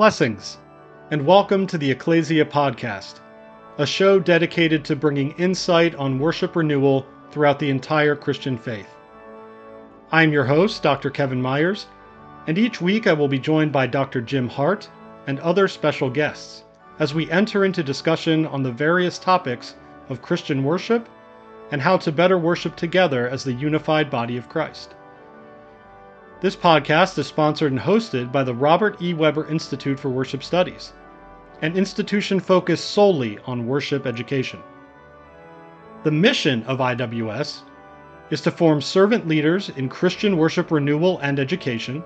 Blessings, and welcome to the Ecclesia Podcast, a show dedicated to bringing insight on worship renewal throughout the entire Christian faith. I'm your host, Dr. Kevin Myers, and each week I will be joined by Dr. Jim Hart and other special guests as we enter into discussion on the various topics of Christian worship and how to better worship together as the unified body of Christ. This podcast is sponsored and hosted by the Robert E. Webber Institute for Worship Studies, an institution focused solely on worship education. The mission of IWS is to form servant leaders in Christian worship renewal and education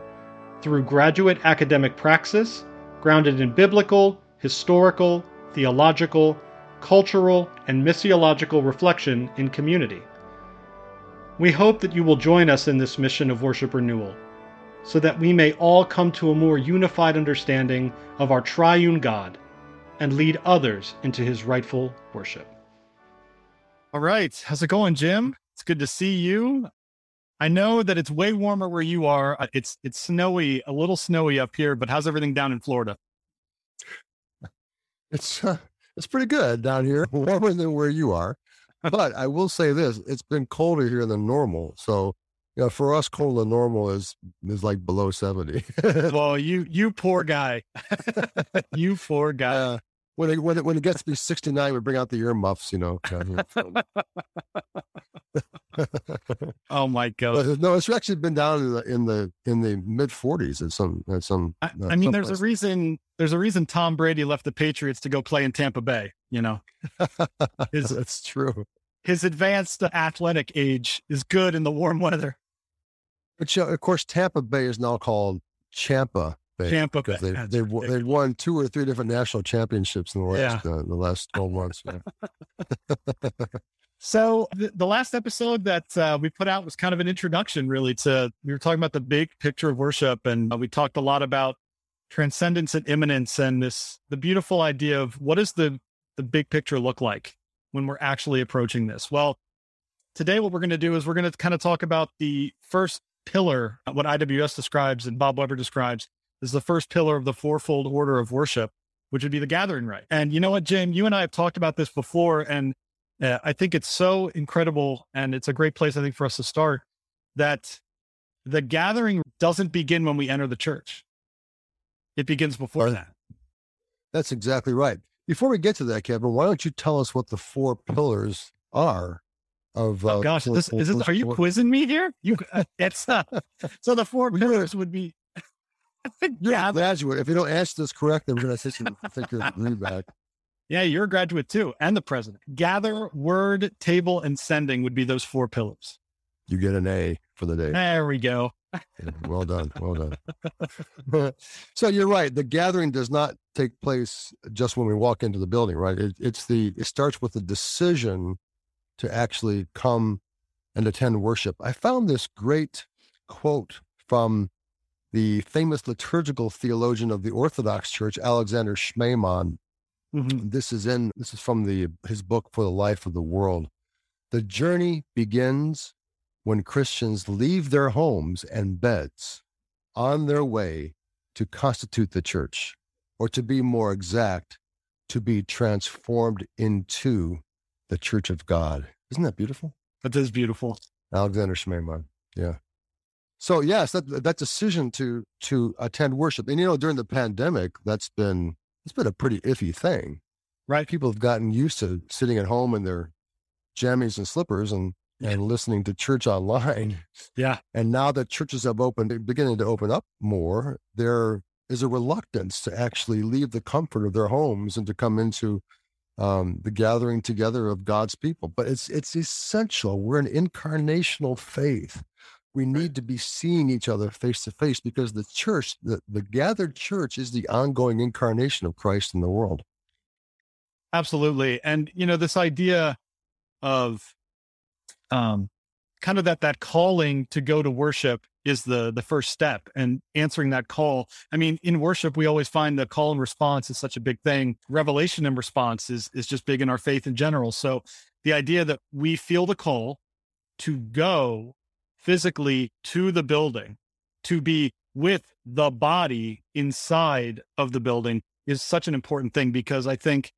through graduate academic praxis grounded in biblical, historical, theological, cultural, and missiological reflection in community. We hope that you will join us in this mission of worship renewal so that we may all come to a more unified understanding of our triune God and lead others into his rightful worship. All right. How's it going, Jim? It's good to see you. I know that it's way warmer where you are. Uh, it's it's snowy, a little snowy up here, but how's everything down in Florida? It's uh, it's pretty good down here, warmer than where you are. But I will say this: it's been colder here than normal. So yeah, for us, than normal is is like below seventy. well, you you poor guy, you poor guy. Uh, when it when it when it gets to be sixty nine, we bring out the earmuffs, you know. oh my god! No, it's actually been down in the in the in the mid forties at some at some. I, uh, I mean, there's place. a reason. There's a reason Tom Brady left the Patriots to go play in Tampa Bay. You know, his, that's true. His advanced athletic age is good in the warm weather. But of course, Tampa Bay is now called Champa Bay. Champa Bay. They, they, they won two or three different national championships in the last, yeah. uh, the last 12 months. so the, the, last episode that uh, we put out was kind of an introduction really to, we were talking about the big picture of worship and uh, we talked a lot about transcendence and immanence and this, the beautiful idea of what does the, the big picture look like when we're actually approaching this? Well, today what we're going to do is we're going to kind of talk about the first pillar, what IWS describes and Bob Webber describes, is the first pillar of the fourfold order of worship, which would be the gathering rite. And you know what, Jim, you and I have talked about this before, and uh, I think it's so incredible, and it's a great place, I think, for us to start that the gathering doesn't begin when we enter the church. It begins before that. That's exactly right. Before we get to that, Kevin, why don't you tell us what the four pillars are of oh, uh, gosh, this, is this, are you quizzing me here? You uh, it's uh, so the four pillars would be yeah, graduate. If you don't answer this correctly, we're gonna take your take your green back. Yeah, you're a graduate too, and the president. Gather, word, table, and sending would be those four pillars. You get an A for the day. There we go. yeah, well done. Well done. so you're right. The gathering does not take place just when we walk into the building, right? It, it's the it starts with the decision to actually come and attend worship. I found this great quote from the famous liturgical theologian of the Orthodox Church, Alexander Schmemann. Mm-hmm. This is in this is from the his book for the life of the world. The journey begins when Christians leave their homes and beds on their way to constitute the church, or to be more exact, to be transformed into the church of God. Isn't that beautiful? That is beautiful. Alexander Schmemann. Yeah. So yes, that that decision to to attend worship, and you know, during the pandemic, that's been it's been a pretty iffy thing, right? People have gotten used to sitting at home in their jammies and slippers and and listening to church online. Yeah. And now that churches have opened, beginning to open up more, there is a reluctance to actually leave the comfort of their homes and to come into um, the gathering together of God's people. But it's it's essential. We're an incarnational faith. We need to be seeing each other face to face because the church, the, the gathered church, is the ongoing incarnation of Christ in the world. Absolutely. And you know, this idea of um kind of that that calling to go to worship is the the first step and answering that call. I mean in worship we always find the call and response is such a big thing. Revelation and response is is just big in our faith in general. So the idea that we feel the call to go physically to the building to be with the body inside of the building is such an important thing because I think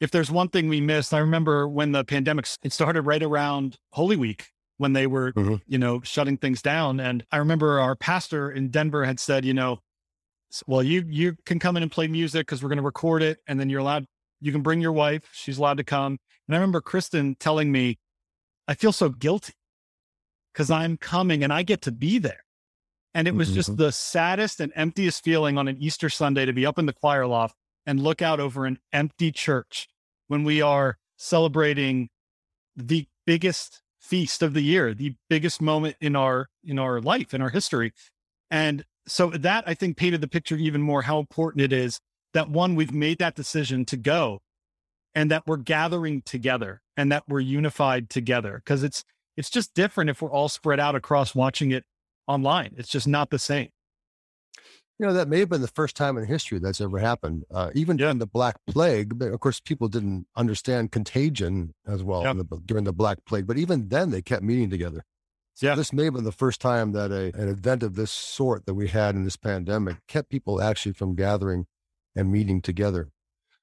if there's one thing we missed, I remember when the pandemic started right around Holy Week when they were, mm-hmm. you know, shutting things down. And I remember our pastor in Denver had said, you know, well, you you can come in and play music because we're going to record it, and then you're allowed. You can bring your wife; she's allowed to come. And I remember Kristen telling me, "I feel so guilty because I'm coming and I get to be there." And it was mm-hmm. just the saddest and emptiest feeling on an Easter Sunday to be up in the choir loft and look out over an empty church when we are celebrating the biggest feast of the year, the biggest moment in our in our life, in our history. And so that I think painted the picture even more how important it is that one, we've made that decision to go and that we're gathering together and that we're unified together. Cause it's it's just different if we're all spread out across watching it online. It's just not the same. You know, that may have been the first time in history that's ever happened. Uh, even yeah. during the Black Plague, of course, people didn't understand contagion as well yeah. the, during the Black Plague, but even then they kept meeting together. So yeah. this may have been the first time that a, an event of this sort that we had in this pandemic kept people actually from gathering and meeting together.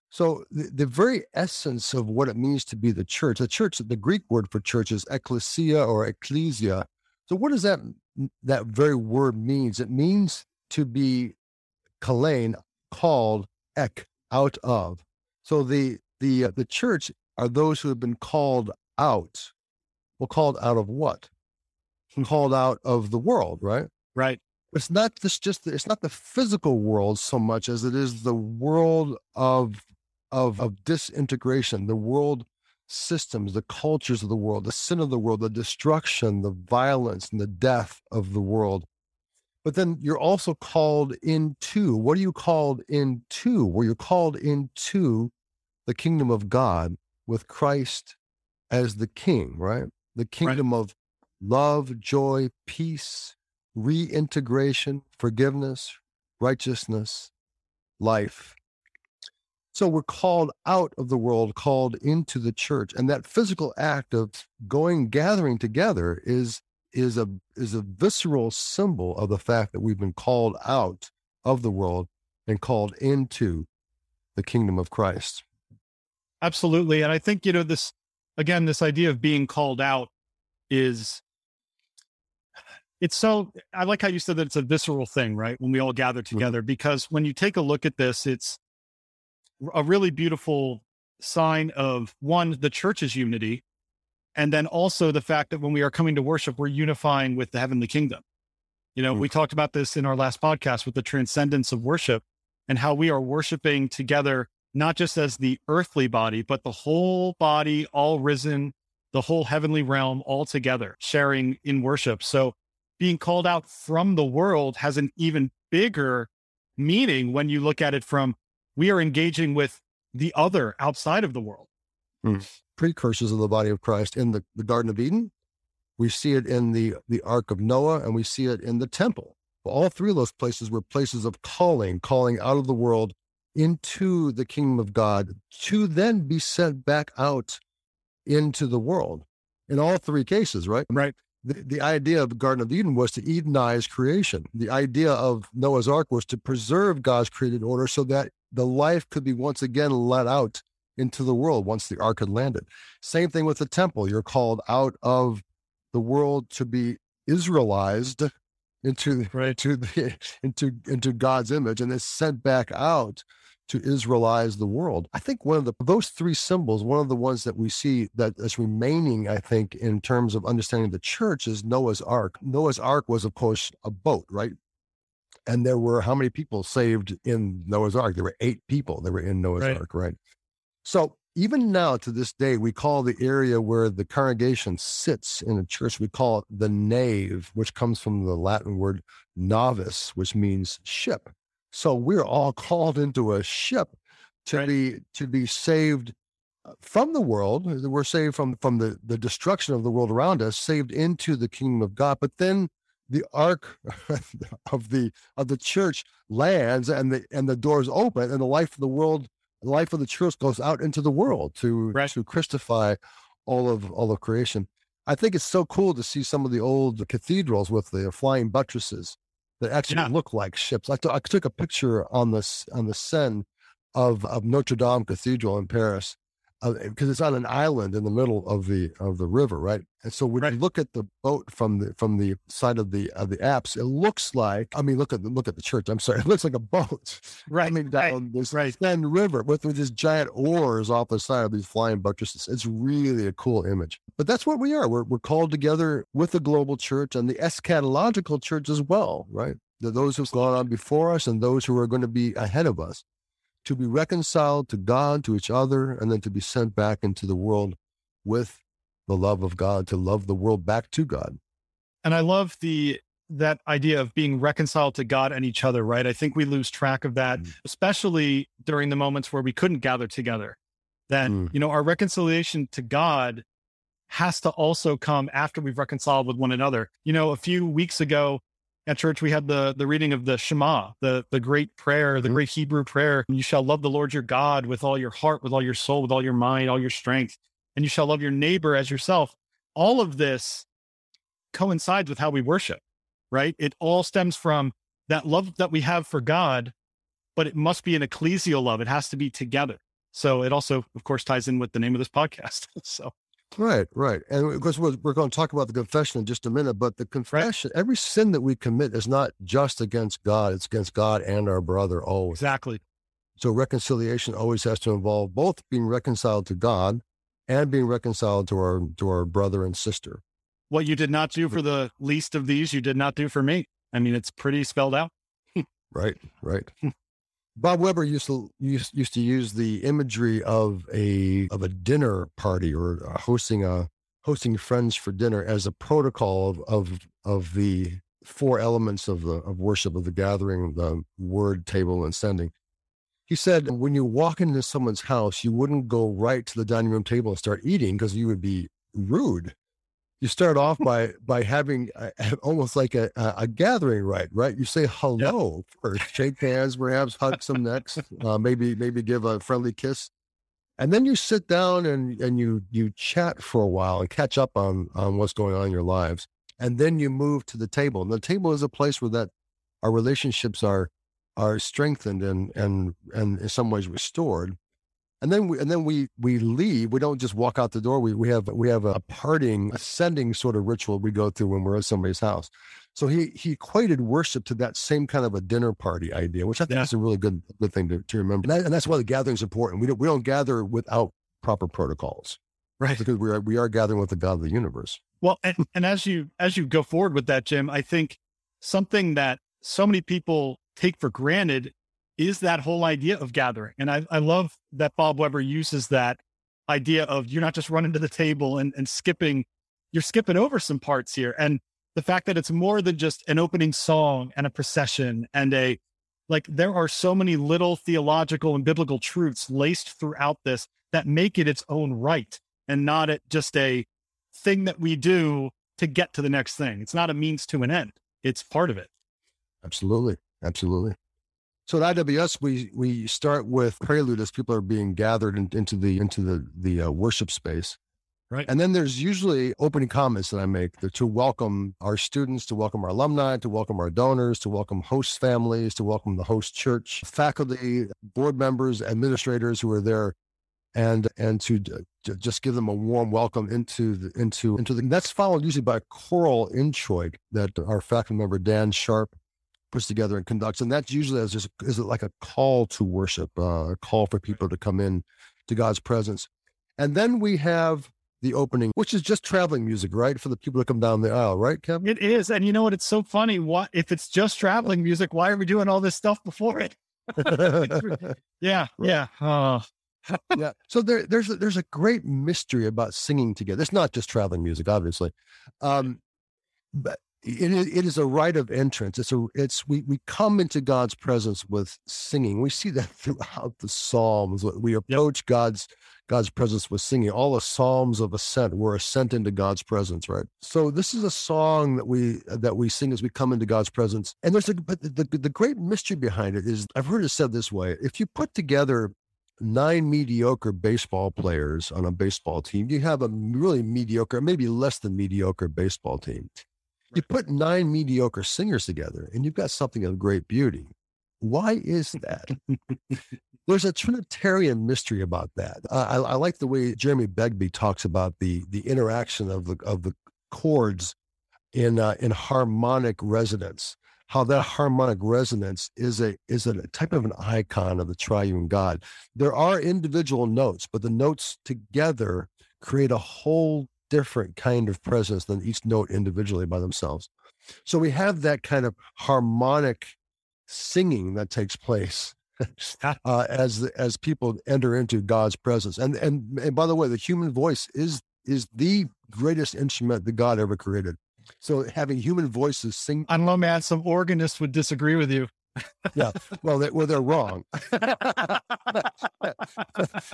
So the, the very essence of what it means to be the church, the church, the Greek word for church is ecclesia or ecclesia. So what does that that very word means? It means to be kalein, called, ek, out of. So the the uh, the church are those who have been called out. Well, called out of what? Called out of the world, right? Right. It's not this just it's not the physical world so much as it is the world of of of disintegration, the world systems, the cultures of the world, the sin of the world, the destruction, the violence, and the death of the world. But then you're also called into what are you called into? Well, you're called into the kingdom of God with Christ as the king, right? The kingdom right. of love, joy, peace, reintegration, forgiveness, righteousness, life. So we're called out of the world, called into the church. And that physical act of going, gathering together is is a is a visceral symbol of the fact that we've been called out of the world and called into the kingdom of Christ. Absolutely. And I think, you know, this again, this idea of being called out is it's so I like how you said that it's a visceral thing, right? When we all gather mm-hmm. together, mm-hmm. because when you take a look at this, it's a really beautiful sign of one, the church's unity, and then also the fact that when we are coming to worship, we're unifying with the heavenly kingdom. You know, mm-hmm. we talked about this in our last podcast with the transcendence of worship and how we are worshiping together, not just as the earthly body, but the whole body, all risen, the whole heavenly realm all together, sharing in worship. So being called out from the world has an even bigger meaning when you look at it from we are engaging with the other outside of the world. Mm. Precursors of the body of Christ in the, the Garden of Eden. We see it in the, the Ark of Noah, and we see it in the temple. All three of those places were places of calling, calling out of the world into the kingdom of God to then be sent back out into the world in all three cases, right? Right. The, the idea of the Garden of Eden was to Edenize creation. The idea of Noah's Ark was to preserve God's created order so that the life could be once again let out into the world once the ark had landed. Same thing with the temple. You're called out of the world to be Israelized into right. to the, into into God's image and then sent back out to Israelize the world. I think one of the those three symbols, one of the ones that we see that is remaining, I think, in terms of understanding the church is Noah's Ark. Noah's Ark was, of course, a boat, right? and there were how many people saved in Noah's Ark? There were eight people that were in Noah's right. Ark, right? So even now to this day, we call the area where the congregation sits in a church, we call it the nave, which comes from the Latin word navis, which means ship. So we're all called into a ship to right. be to be saved uh, from the world. We're saved from from the, the destruction of the world around us, saved into the kingdom of God. But then the ark of the of the church lands and the and the doors open and the life of the world the life of the church goes out into the world to right. to Christify all of all of creation. I think it's so cool to see some of the old cathedrals with the flying buttresses that actually Yeah. look like ships. I, t- I took a picture on this on the Seine of of Notre Dame Cathedral in Paris because eh, it's on an island in the middle of the of the river, right? And so when Right. you look at the boat from the from the side of the of the apse, it looks like I mean, look at the look at the church. I'm sorry, it looks like a boat Right. coming right, down this right. Seine River with, with these giant oars off the side of these flying buttresses. It's really a cool image. But that's what we are. We're we're called together with the global church and the eschatological church as well, right? The, those who've gone on before us and those who are going to be ahead of us to be reconciled to God, to each other, and then to be sent back into the world with the love of God, to love the world back to God. and I love the that idea of being reconciled to God and each other, right? I think we lose track of that, Mm. especially during the moments where we couldn't gather together. That, Mm. you know, our reconciliation to God has to also come after we've reconciled with one another. You know, a few weeks ago at church we had the the reading of the Shema, the the great prayer, the Mhm. great Hebrew prayer. You shall love the Lord your God with all your heart, with all your soul, with all your mind, all your strength, and you shall love your neighbor as yourself. All of this coincides with how we worship, right? It all stems from that love that we have for God, but it must be an ecclesial love. It has to be together. So it also, of course, ties in with the name of this podcast. so Right, right. And of course, we're, we're going to talk about the confession in just a minute, but the confession, every sin that we commit is not just against God, it's against God and our brother always. exactly. So reconciliation always has to involve both being reconciled to God and being reconciled to our to our brother and sister. What you did not do for the least of these, you did not do for me. I mean, it's pretty spelled out. Right, right. Bob Webber used to used, used to use the imagery of a of a dinner party or uh, hosting a hosting friends for dinner as a protocol of of, of the four elements of the of worship of the gathering, the word, table, and sending. He said when you walk into someone's house, you wouldn't go right to the dining room table and start eating because you would be rude. You start off by by having a, almost like a, a, gathering right, right? You say hello first, shake hands, perhaps hug some necks, uh, maybe maybe give a friendly kiss, and then you sit down and and you you chat for a while and catch up on on what's going on in your lives, and then you move to the table. And the table is a place where that our relationships are are strengthened and and and in some ways restored. And then we and then we we leave. We don't just walk out the door. We we have we have a parting, ascending sort of ritual we go through when we're at somebody's house. So he he equated worship to that same kind of a dinner party idea, which I think Yeah. is a really good good thing to, to remember. And, that, and that's why the gathering is important. We don't we don't gather without proper protocols Right. because we are we are gathering with the God of the universe. Well, and, and as you as you go forward with that, Jim, I think something that so many people take for granted is that whole idea of gathering. And I, I love that Bob Webber uses that idea of you're not just running to the table and, and skipping, you're skipping over some parts here. And the fact that it's more than just an opening song and a procession and a like there are so many little theological and biblical truths laced throughout this that make it its own right and not it just a thing that we do to get to the next thing. It's not a means to an end. It's part of it. Absolutely, absolutely. So at IWS, we we start with prelude as people are being gathered in, into the into the the uh, worship space, Right. And then there's usually opening comments that I make to, to welcome our students, to welcome our alumni, to welcome our donors, to welcome host families, to welcome the host church, faculty, board members, administrators who are there, and and to, to just give them a warm welcome into the into into the. That's followed usually by a choral introit that our faculty member Dan Sharp together and conducts, and that's usually as just is it like a call to worship, uh, a call for people to come in to God's presence, and then we have the opening, which is just traveling music, right? For the people to come down the aisle, right, Kevin? It is. And you know what? It's so funny. What if it's just traveling music? Why are we doing all this stuff before it? Yeah. Yeah. Oh, yeah. So there, there's a, there's a great mystery about singing together. It's not just traveling music, obviously, um, but it is, it is a rite of entrance. It's a it's we we come into God's presence with singing. We see that throughout the Psalms. We approach God's God's presence with singing. All the Psalms of ascent, we're ascent into God's presence, right? So this is a song that we that we sing as we come into God's presence. And there's a but the, the, the great mystery behind it is I've heard it said this way: if you put together nine mediocre baseball players on a baseball team, you have a really mediocre, maybe less than mediocre baseball team. You put nine mediocre singers together and you've got something of great beauty. Why is that? There's a Trinitarian mystery about that. I, I, like the way Jeremy Begbie talks about the the interaction of the of the chords in uh, in harmonic resonance. How that harmonic resonance is a is a type of an icon of the triune God. There are individual notes, but the notes together create a whole different kind of presence than each note individually by themselves. So we have that kind of harmonic singing that takes place uh, as as people enter into God's presence. And, and and by the way, the human voice is is the greatest instrument that God ever created. So having human voices sing. I don't know, man. Some organists would disagree with you yeah. Well, they, well, they're wrong.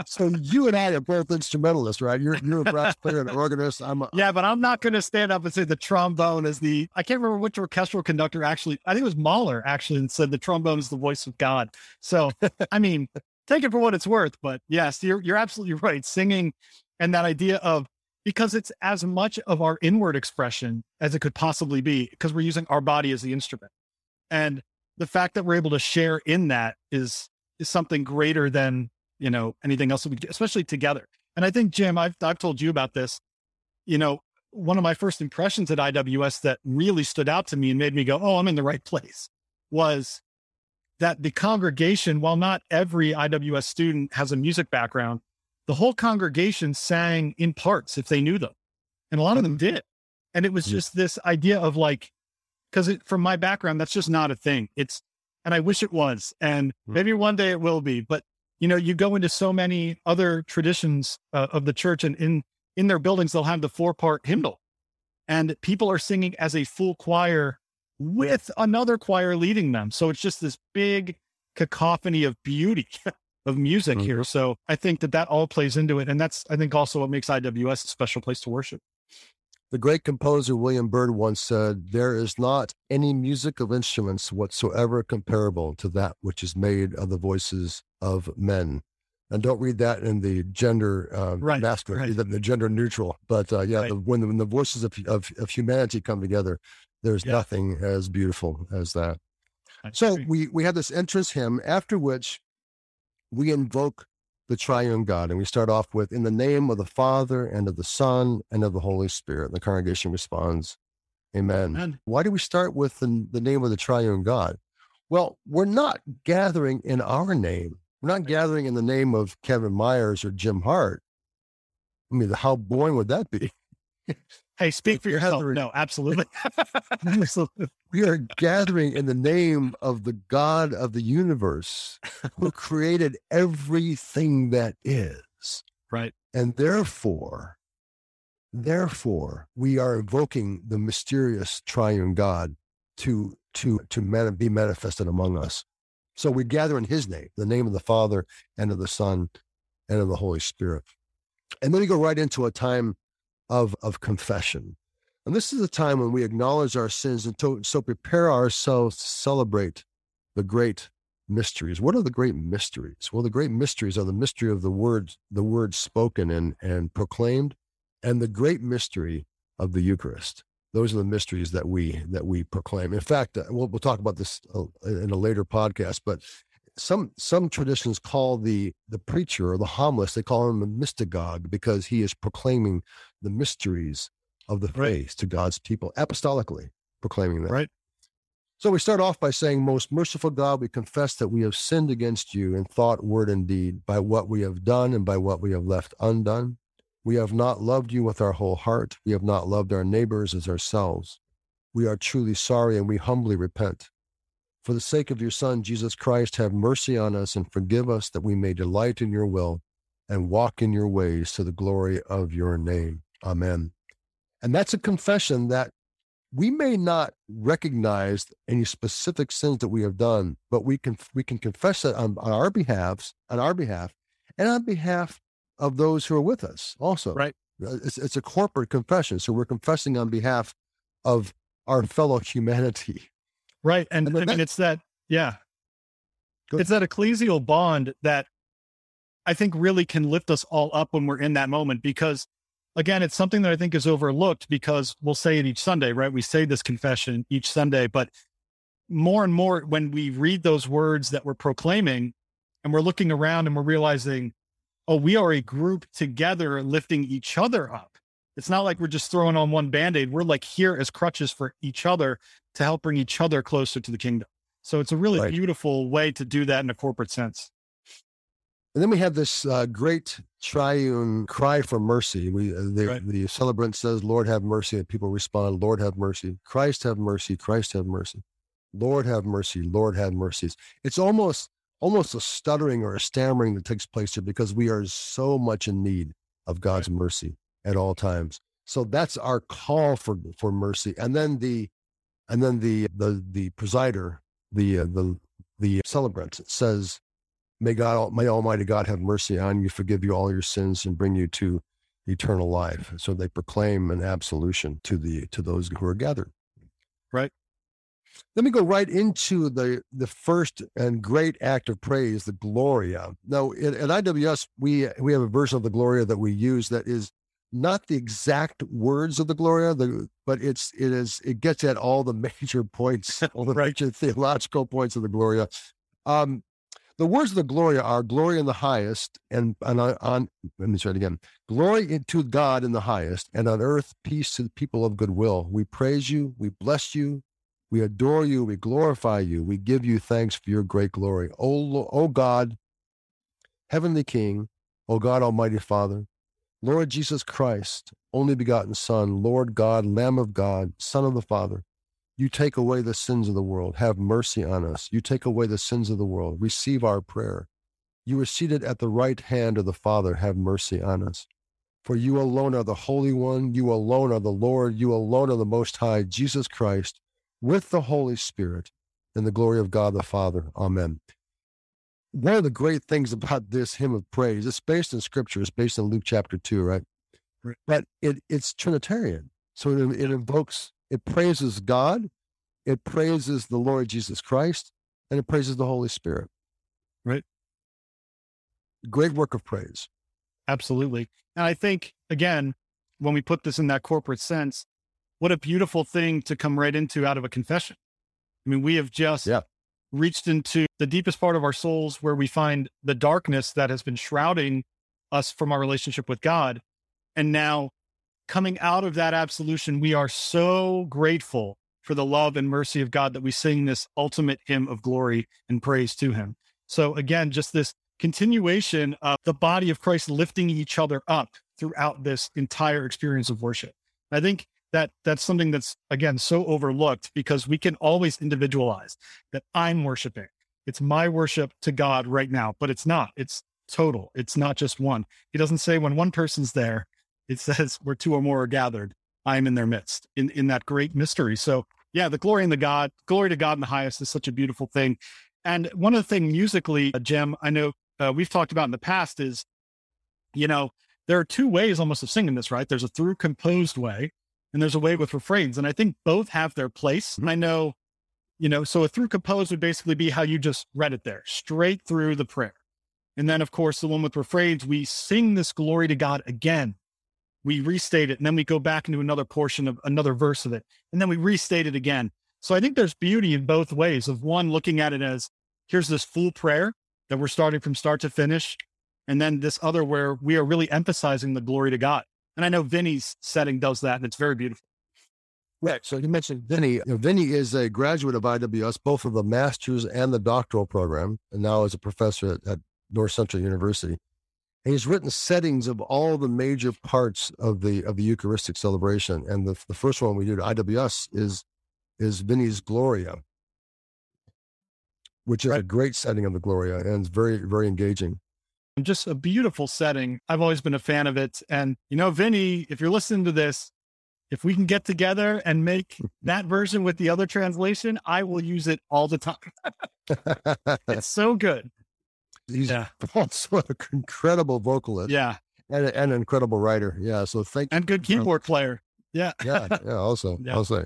so you and I are both instrumentalists, right? You're you're a brass player and organist. I'm a, yeah, but I'm not going to stand up and say the trombone is the. I can't remember which orchestral conductor actually. I think it was Mahler actually said the trombone is the voice of God. So I mean, take it for what it's worth. But yes, you're you're absolutely right. Singing and that idea of because it's as much of our inward expression as it could possibly be because we're using our body as the instrument and the fact that we're able to share in that is is something greater than you know anything else that we do, especially together. And I think Jim, I've I've told you about this. You know, one of my first impressions at IWS that really stood out to me and made me go, "Oh, I'm in the right place," was that the congregation, while not every IWS student has a music background, the whole congregation sang in parts if they knew them, and a lot of them did. And it was just this idea of like because from my background, that's just not a thing. It's, and I wish it was, and hmm. maybe one day it will be. But you know, you go into so many other traditions uh, of the church, and in in their buildings, they'll have the four part hymnal, and people are singing as a full choir with another choir leading them. So it's just this big cacophony of beauty of music mm-hmm. here. So I think that that all plays into it, and that's I think also what makes IWS a special place to worship. The great composer William Byrd once said, There is not any music of instruments whatsoever comparable to that which is made of the voices of men. And don't read that in the gender uh, right, masculine, right. the, the gender neutral. But uh, yeah, right. the, when, the, when the voices of, of, of humanity come together, there's yeah. nothing as beautiful as that. I so we, we have this entrance hymn, after which we invoke the triune God. And we start off with, in the name of the Father and of the Son and of the Holy Spirit. The congregation responds, Amen. Amen. Why do we start with the, the name of the triune God? Well, we're not gathering in our name. We're not gathering in the name of Kevin Myers or Jim Hart. I mean, how boring would that be? Hey, speak for yourself. No, absolutely. we are gathering in the name of the God of the universe who created everything that is. Right. And therefore, therefore, we are invoking the mysterious triune God to to to man, be manifested among us. So we gather in his name, the name of the Father and of the Son and of the Holy Spirit. And then we go right into a time of, of confession. And this is a time when we acknowledge our sins and to, so prepare ourselves to celebrate the great mysteries. What are the great mysteries? Well, the great mysteries are the mystery of the word, the word spoken and, and proclaimed, and the great mystery of the Eucharist. Those are the mysteries that we that we proclaim. In fact, uh, we'll, we'll talk about this uh, in a later podcast. But some some traditions call the the preacher or the homilist they call him a mystagogue because he is proclaiming the mysteries of the right. faith to God's people apostolically proclaiming that. Right. So we start off by saying, Most merciful God, we confess that we have sinned against you in thought, word, and deed, by what we have done and by what we have left undone. We have not loved you with our whole heart. We have not loved our neighbors as ourselves. We are truly sorry and we humbly repent. For the sake of your Son, Jesus Christ, have mercy on us and forgive us that we may delight in your will and walk in your ways to the glory of your name. Amen. And that's a confession that we may not recognize any specific sins that we have done, but we can we can confess it on, on our behalf, on our behalf, and on behalf of those who are with us also. Right. Uh, it's, it's a corporate confession. So we're confessing on behalf of our fellow humanity. Right. And, and I mean, it's that, yeah. It's that ecclesial bond that I think really can lift us all up when we're in that moment because again, it's something that I think is overlooked because we'll say it each Sunday, right? We say this confession each Sunday, but more and more when we read those words that we're proclaiming and we're looking around and we're realizing, oh, we are a group together lifting each other up. It's not like we're just throwing on one band aid. We're like here as crutches for each other to help bring each other closer to the kingdom. So it's a really right. beautiful way to do that in a corporate sense. And then we have this uh, great triune cry for mercy. We uh, the, right. the celebrant says, "Lord have mercy," and people respond, "Lord have mercy." Christ have mercy. Christ have mercy. Lord have mercy. Lord have mercies. It's almost almost a stuttering or a stammering that takes place here because we are so much in need of God's right. mercy at all times. So that's our call for for mercy. And then the and then the the the presider, the uh, the the celebrant says, "May God, may Almighty God have mercy on you, forgive you all your sins, and bring you to eternal life." So they proclaim an absolution to the to those who are gathered. Right. Let me go right into the the first and great act of praise, the Gloria. Now, at, at IWS, we we have a version of the Gloria that we use that is not the exact words of the Gloria, the, but it's it is it gets at all the major points, all the major theological points of the Gloria. Um, the words of the Gloria are glory in the highest, and, on, on let me try it again. Glory to God in the highest, and on earth peace to the people of goodwill. We praise you, we bless you, we adore you, we glorify you, we give you thanks for your great glory. O, o God, heavenly King, O God Almighty Father, Lord Jesus Christ, only begotten Son, Lord God, Lamb of God, Son of the Father, you take away the sins of the world. Have mercy on us. You take away the sins of the world. Receive our prayer. You are seated at the right hand of the Father. Have mercy on us. For you alone are the Holy One. You alone are the Lord. You alone are the Most High, Jesus Christ, with the Holy Spirit, in the glory of God the Father. Amen one of the great things about this hymn of praise, it's based in scripture, it's based in Luke chapter 2, right? right. But it, it's Trinitarian. So it, it invokes, it praises God, it praises the Lord Jesus Christ, and it praises the Holy Spirit. Right. Great work of praise. Absolutely. And I think, again, when we put this in that corporate sense, what a beautiful thing to come right into out of a confession. I mean, we have just yeah reached into the deepest part of our souls where we find the darkness that has been shrouding us from our relationship with God. And now coming out of that absolution, we are so grateful for the love and mercy of God that we sing this ultimate hymn of glory and praise to him. So again, just this continuation of the body of Christ lifting each other up throughout this entire experience of worship. I think that that's something that's again so overlooked because we can always individualize that I'm worshiping. It's my worship to God right now, but it's not. It's total. It's not just one. He doesn't say when one person's there, it says where two or more are gathered, I am in their midst in, in that great mystery. So yeah, the glory in the God, glory to God in the highest is such a beautiful thing. And one of the things musically, uh, Jim, I know uh, we've talked about in the past is, you know, there are two ways almost of singing this, right? There's a through composed way, and there's a way with refrains. And I think both have their place. And I know, you know, so a through composed would basically be how you just read it there, straight through the prayer. And then, of course, the one with refrains, we sing this glory to God again. We restate it, and then we go back into another portion of another verse of it, and then we restate it again. So I think there's beauty in both ways of one looking at it as here's this full prayer that we're starting from start to finish, and then this other where we are really emphasizing the glory to God. And I know Vinny's setting does that, and it's very beautiful. Right. So you mentioned Vinny. You know, Vinny is a graduate of IWS, both of the master's and the doctoral program, and now is a professor at, at North Central University. And he's written settings of all the major parts of the of the Eucharistic celebration. And the, the first one we do at IWS is is Vinny's Gloria, which is right. a great setting of the Gloria and it's very, very engaging just a beautiful setting. I've always been a fan of it. And, you know, Vinny, if you're listening to this, if we can get together and make that version with the other translation, I will use it all the time. it's so good. He's yeah. also an incredible vocalist. Yeah. And, and, an incredible writer. Yeah. So thank And good keyboard player. Yeah. yeah. Yeah. Also, yeah. I'll say.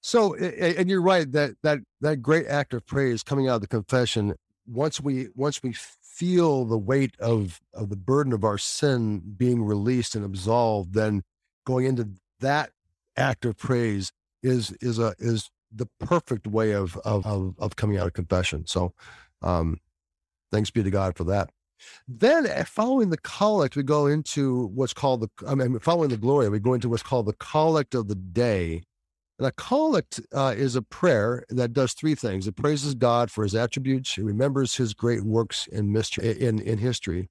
So, and you're right that that that great act of praise coming out of the confession. Once we once we feel the weight of of the burden of our sin being released and absolved, then going into that act of praise is is a is the perfect way of of of, of coming out of confession. So, um, thanks be to God for that. Then, eh, following the collect, we go into what's called the. I mean, following the glory, we go into what's called the collect of the day. And a collect uh, is a prayer that does three things. It praises God for His attributes. It remembers His great works in mystery in in history,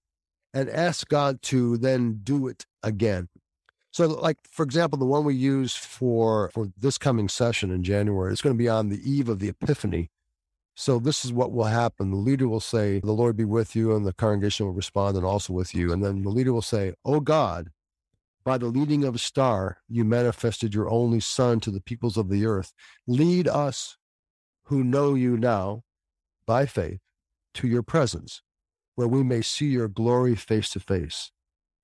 and asks God to then do it again. So, like for example, the one we use for for this coming session in January, it's going to be on the eve of the Epiphany. So this is what will happen. The leader will say, "The Lord be with you," and the congregation will respond, "And also with you." And then the leader will say, "Oh God, by the leading of a star, you manifested your only Son to the peoples of the earth. Lead us, who know you now, by faith, to your presence, where we may see your glory face to face."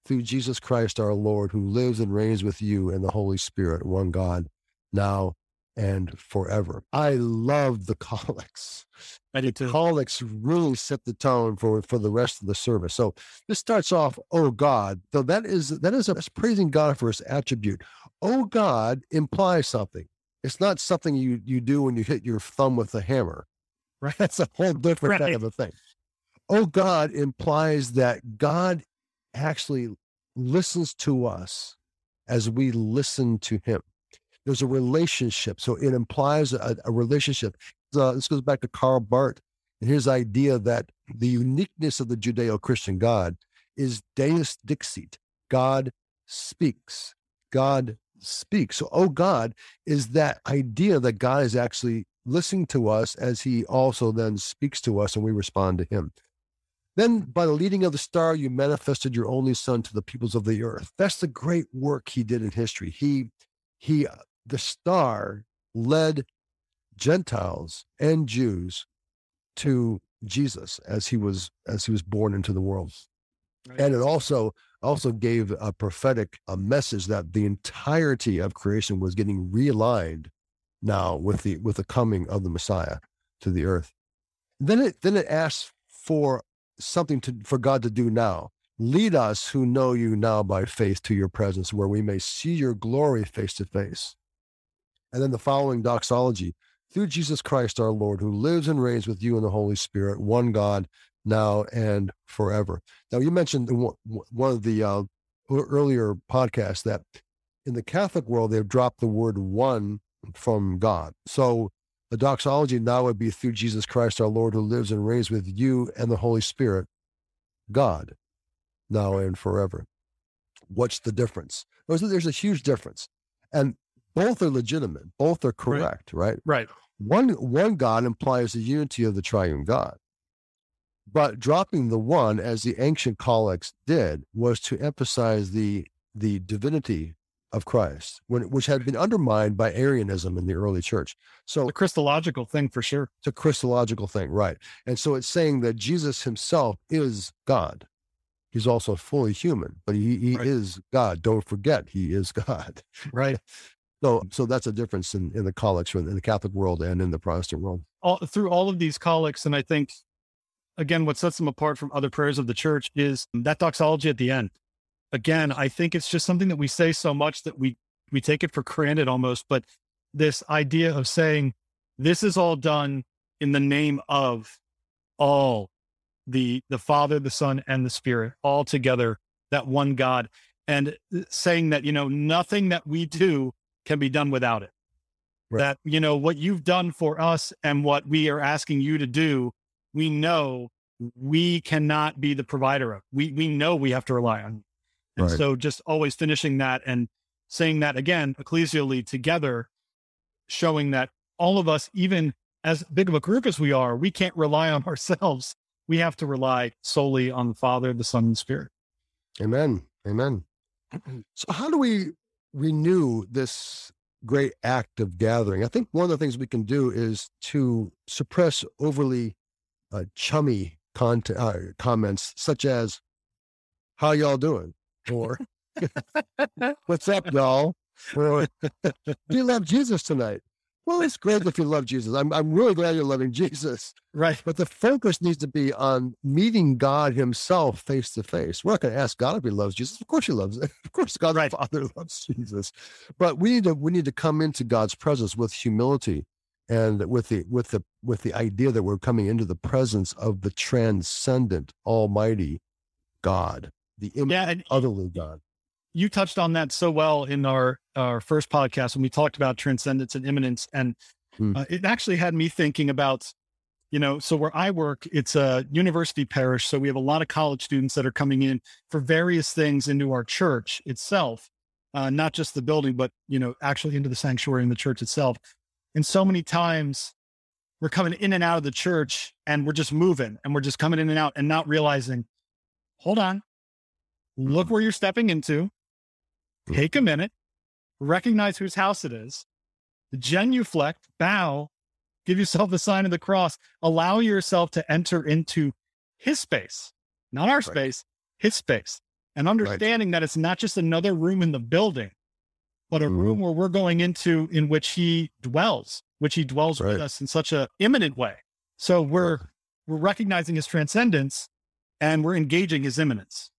through Jesus Christ our Lord, who lives and reigns with you and the Holy Spirit, one God, now and forever. I love the collects. I do too. Collects really set the tone for for the rest of the service. So this starts off, oh God. So that is that is a, praising God for his attribute. Oh God implies something. It's not something you you do when you hit your thumb with a hammer. Right? That's a whole different right. kind of a thing. Oh God implies that God actually listens to us as we listen to him. There's a relationship. So it implies a, a relationship. Uh, this goes back to Karl Barth and his idea that the uniqueness of the Judeo Christian God is Deus Dixit. God speaks. God speaks. So, oh God, is that idea that God is actually listening to us as he also then speaks to us and we respond to him. Then, by the leading of the star, you manifested your only son to the peoples of the earth. That's the great work he did in history. He, he, uh, the star led Gentiles and Jews to Jesus as he was as he was born into the world. Right. And it also also gave a prophetic a message that the entirety of creation was getting realigned now with the with the coming of the Messiah to the earth. Then it then it asks for something to, for God to do now. Lead us who know you now by faith to your presence, where we may see your glory face to face. And then the following doxology through Jesus Christ our Lord, who lives and reigns with you in the Holy Spirit, one God, now and forever. Now, you mentioned one of the uh, earlier podcasts that in the Catholic world, they've dropped the word one from God. So the doxology now would be through Jesus Christ our Lord, who lives and reigns with you and the Holy Spirit, God, now and forever. What's the difference? There's a huge difference. And both are legitimate, both are correct, right? Right. right. One, one God implies the unity of the triune God. But dropping the one, as the ancient collects did, was to emphasize the, the divinity of Christ, when, which had been undermined by Arianism in the early church. So, the Christological thing for sure. It's a Christological thing, right? And so it's saying that Jesus himself is God. He's also fully human, but he, he right. is God. Don't forget, he is God. Right. So, so that's a difference in, in the collects in the Catholic world and in the Protestant world. All, through all of these collects, and I think, again, what sets them apart from other prayers of the church is that doxology at the end again, I think it's just something that we say so much that we we take it for granted almost. But this idea of saying this is all done in the name of all the the Father, the Son, and the Spirit, all together, that one God, and uh, saying that you know nothing that we do can be done without it. Right. That you know what you've done for us and what we are asking you to do, we know we cannot be the provider of. We we know we have to rely on and right. so just always finishing that and saying that again, ecclesially together, showing that all of us, even as big of a group as we are, we can't rely on ourselves. We have to rely solely on the Father, the Son, and the Spirit. Amen. Amen. So, how do we renew this great act of gathering? I think one of the things we can do is to suppress overly uh, chummy content, uh, comments, such as, How y'all doing? or what's up, y'all? Or, do you love Jesus tonight? Well, it's great if you love Jesus. I'm, I'm really glad you're loving Jesus. Right. But the focus needs to be on meeting God himself face to face. We're not going to ask God if he loves Jesus. Of course he loves it. Of course God right. the Father loves Jesus. But we need to we need to come into God's presence with humility and with the with the with the idea that we're coming into the presence of the transcendent almighty God, the yeah, and otherly God. You touched on that so well in our our first podcast when we talked about transcendence and immanence and mm. uh, it actually had me thinking about you know, so where I work, it's a university parish. So we have a lot of college students that are coming in for various things into our church itself, uh, not just the building, but, you know, actually into the sanctuary and the church itself. And so many times we're coming in and out of the church and we're just moving and we're just coming in and out and not realizing, hold on, look where you're stepping into, take a minute, recognize whose house it is, genuflect, bow, give yourself the sign of the cross, allow yourself to enter into his space, not our right. space, his space, and understanding right. that it's not just another room in the building, but a mm-hmm. room where we're going into in which he dwells, which he dwells right. with us in such a immanent way. So we're we're recognizing his transcendence and we're engaging his immanence.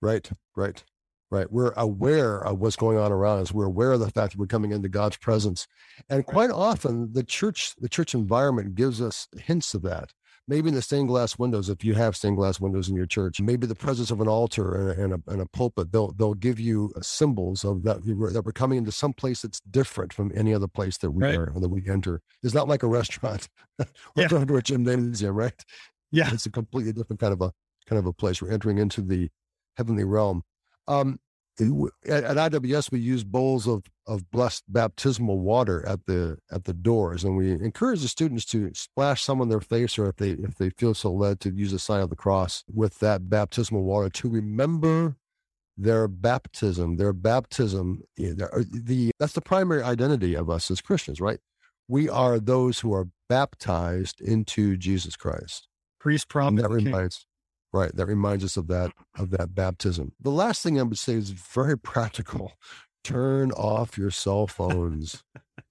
Right, right right? We're aware of what's going on around us. We're aware of the fact that we're coming into God's presence. And quite often the church, the church environment gives us hints of that. Maybe in the stained glass windows, if you have stained glass windows in your church, maybe the presence of an altar and a, and a, and a pulpit, they'll, they'll give you symbols of that, that we're coming into some place that's different from any other place that we right. are, that we enter. It's not like a restaurant or yeah. to a gymnasium, right? Yeah. It's a completely different kind of a, kind of a place. We're entering into the heavenly realm. Um, at, at IWS, we use bowls of, of blessed baptismal water at the at the doors, and we encourage the students to splash some on their face, or if they if they feel so led, to use the sign of the cross with that baptismal water to remember their baptism. Their baptism, eh, the that's the primary identity of us as Christians, right? We are those who are baptized into Jesus Christ. Priest, prophet, that reminds Right. That reminds us of that of that baptism. The last thing I would say is very practical. Turn off your cell phones.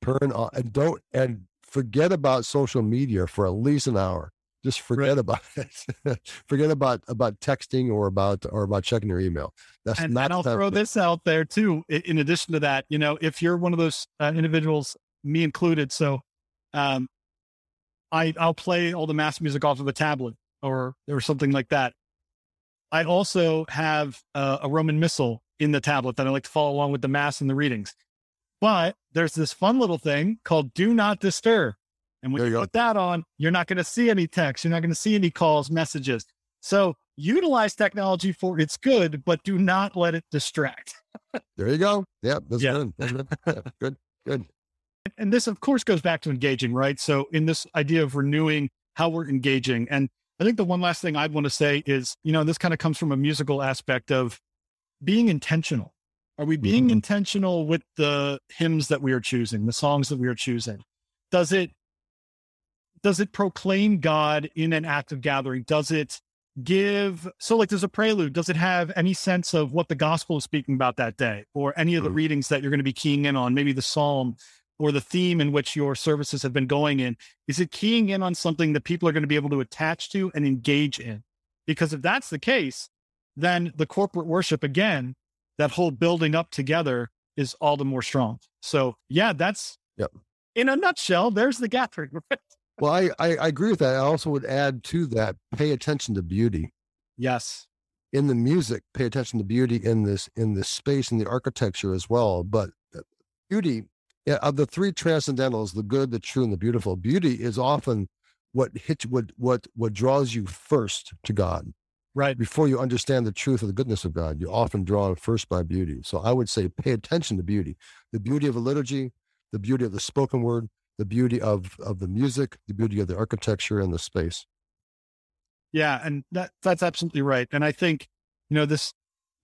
Turn off and don't and forget about social media for at least an hour. Just forget right. about it. forget about about texting or about or about checking your email. That's and, not. And I'll throw this out there too. In addition to that, you know, if you're one of those uh, individuals, me included, so um, I I'll play all the mass music off of a tablet or or something like that. I also have a Roman missal in the tablet that I like to follow along with the mass and the readings. But there's this fun little thing called Do Not Disturb. And when you, you put that on, you're not going to see any text. You're not going to see any calls, messages. So utilize technology for its good, but do not let it distract. there you go. Yep. That's yeah. good. good. Good. And this, of course, goes back to engaging, right? So, in this idea of renewing how we're engaging, and I think the one last thing I'd want to say is, you know, this kind of comes from a musical aspect of being intentional. Are we being mm-hmm. intentional with the hymns that we are choosing, the songs that we are choosing? Does it does it proclaim God in an act of gathering? Does it give so like there's a prelude, does it have any sense of what the gospel is speaking about that day or any of the mm-hmm. readings that you're going to be keying in on, maybe the psalm or the theme in which your services have been going in? Is it keying in on something that people are going to be able to attach to and engage in? Because if that's the case, then the corporate worship, again, that whole building up together is all the more strong. So, yeah, that's yep. in a nutshell, there's the gathering. well, I, I, I agree with that. I also would add to that pay attention to beauty. Yes. In the music, pay attention to beauty in this in this space and the architecture as well. But uh, beauty yeah, of the three transcendentals, the good, the true, and the beautiful, beauty is often what hits what what what draws you first to God. Right. Before you understand the truth of the goodness of God, you're often drawn first by beauty. So I would say pay attention to beauty. The beauty of a liturgy, the beauty of the spoken word, the beauty of of the music, the beauty of the architecture and the space. Yeah, and that that's absolutely right. And I think, you know, this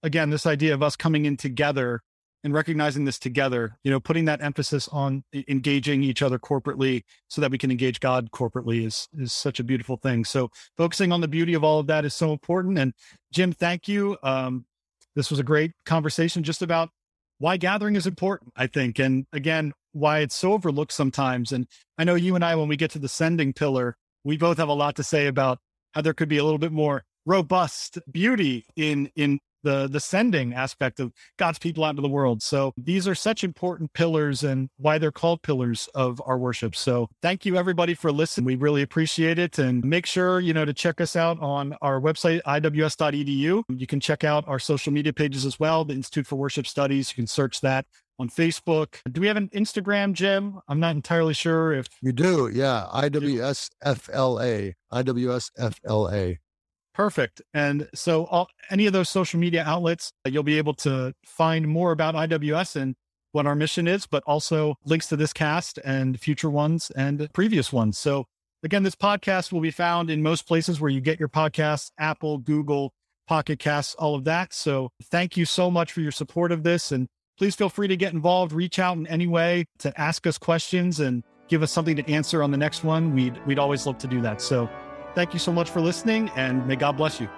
again, this idea of us coming in together and recognizing this together, you know, putting that emphasis on engaging each other corporately so that we can engage God corporately is is such a beautiful thing. So focusing on the beauty of all of that is so important. And Jim, thank you. Um, this was a great conversation just about why gathering is important, I think. And again, why it's so overlooked sometimes. And I know you and I, when we get to the sending pillar, we both have a lot to say about how there could be a little bit more robust beauty in in the the sending aspect of God's people out into the world. So these are such important pillars and why they're called pillars of our worship. So thank you everybody for listening. We really appreciate it and make sure, you know, to check us out on our website iws.edu. You can check out our social media pages as well, the Institute for Worship Studies. You can search that on Facebook. Do we have an Instagram, Jim? I'm not entirely sure if you do. Yeah, IWSFLA, IWSFLA. Perfect. And so, all, any of those social media outlets, uh, you'll be able to find more about IWS and what our mission is, but also links to this cast and future ones and previous ones. So, again, this podcast will be found in most places where you get your podcasts Apple, Google, Pocket Casts, all of that. So, thank you so much for your support of this. And please feel free to get involved, reach out in any way to ask us questions and give us something to answer on the next one. We'd, we'd always love to do that. So, Thank you so much for listening, and may God bless you.